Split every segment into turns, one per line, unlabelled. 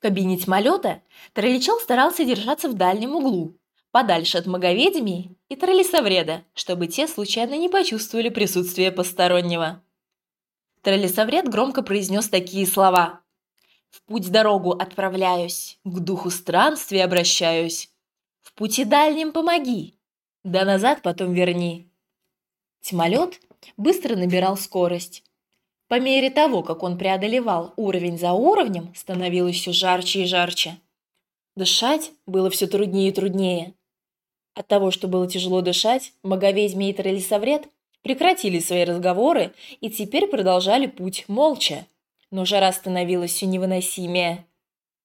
В кабине тьмолета Тролличел старался держаться в дальнем углу, подальше от маговедемии и троллисовреда, чтобы те случайно не почувствовали присутствие постороннего. Троллисовред громко произнес такие слова. «В путь дорогу отправляюсь, к духу странствий обращаюсь. В пути дальнем помоги, да назад потом верни». Тьмолет быстро набирал скорость. По мере того, как он преодолевал уровень за уровнем, становилось все жарче и жарче. Дышать было все труднее и труднее. От того, что было тяжело дышать, маговедьми и троллисовред прекратили свои разговоры и теперь продолжали путь молча. Но жара становилась все невыносимее.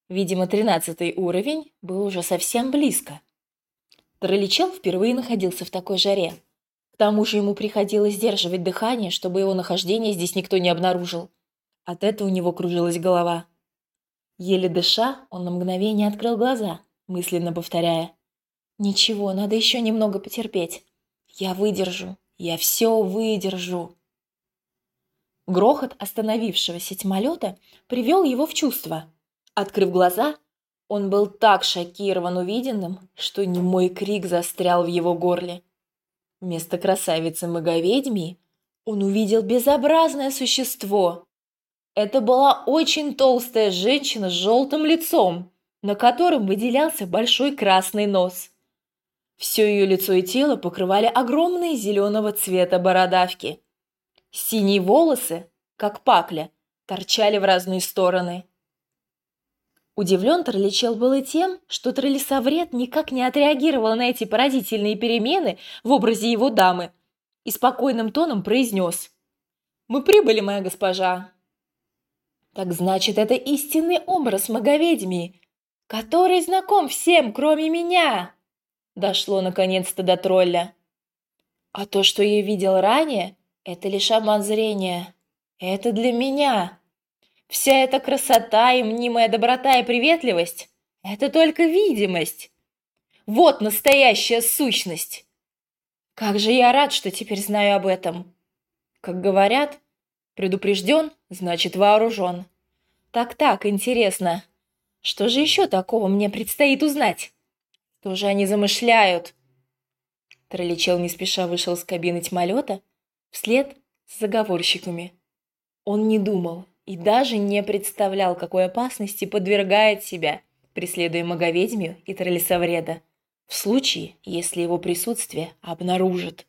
Видимо, тринадцатый уровень был уже совсем близко. Тролличел впервые находился в такой жаре. К тому же ему приходилось сдерживать дыхание, чтобы его нахождение здесь никто не обнаружил. От этого у него кружилась голова. Еле дыша, он на мгновение открыл глаза, мысленно повторяя. «Ничего, надо еще немного потерпеть. Я выдержу, я все выдержу». Грохот остановившегося тьмолета привел его в чувство. Открыв глаза, он был так шокирован увиденным, что немой крик застрял в его горле. Вместо красавицы Маговедьми он увидел безобразное существо. Это была очень толстая женщина с желтым лицом, на котором выделялся большой красный нос. Все ее лицо и тело покрывали огромные зеленого цвета бородавки. Синие волосы, как пакля, торчали в разные стороны. Удивлен Тролличел был и тем, что Троллисовред никак не отреагировал на эти поразительные перемены в образе его дамы и спокойным тоном произнес «Мы прибыли, моя госпожа». «Так значит, это истинный образ Маговедьми, который знаком всем, кроме меня!» Дошло наконец-то до тролля. А то, что я видел ранее, это лишь обман зрения. Это для меня. Вся эта красота и мнимая доброта и приветливость – это только видимость. Вот настоящая сущность. Как же я рад, что теперь знаю об этом. Как говорят, предупрежден, значит вооружен. Так-так, интересно. Что же еще такого мне предстоит узнать? Что же они замышляют? Тролличел не спеша вышел из кабины тьмолета вслед с заговорщиками. Он не думал, и даже не представлял, какой опасности подвергает себя, преследуя маговедьмию и троллисовреда, в случае, если его присутствие обнаружат.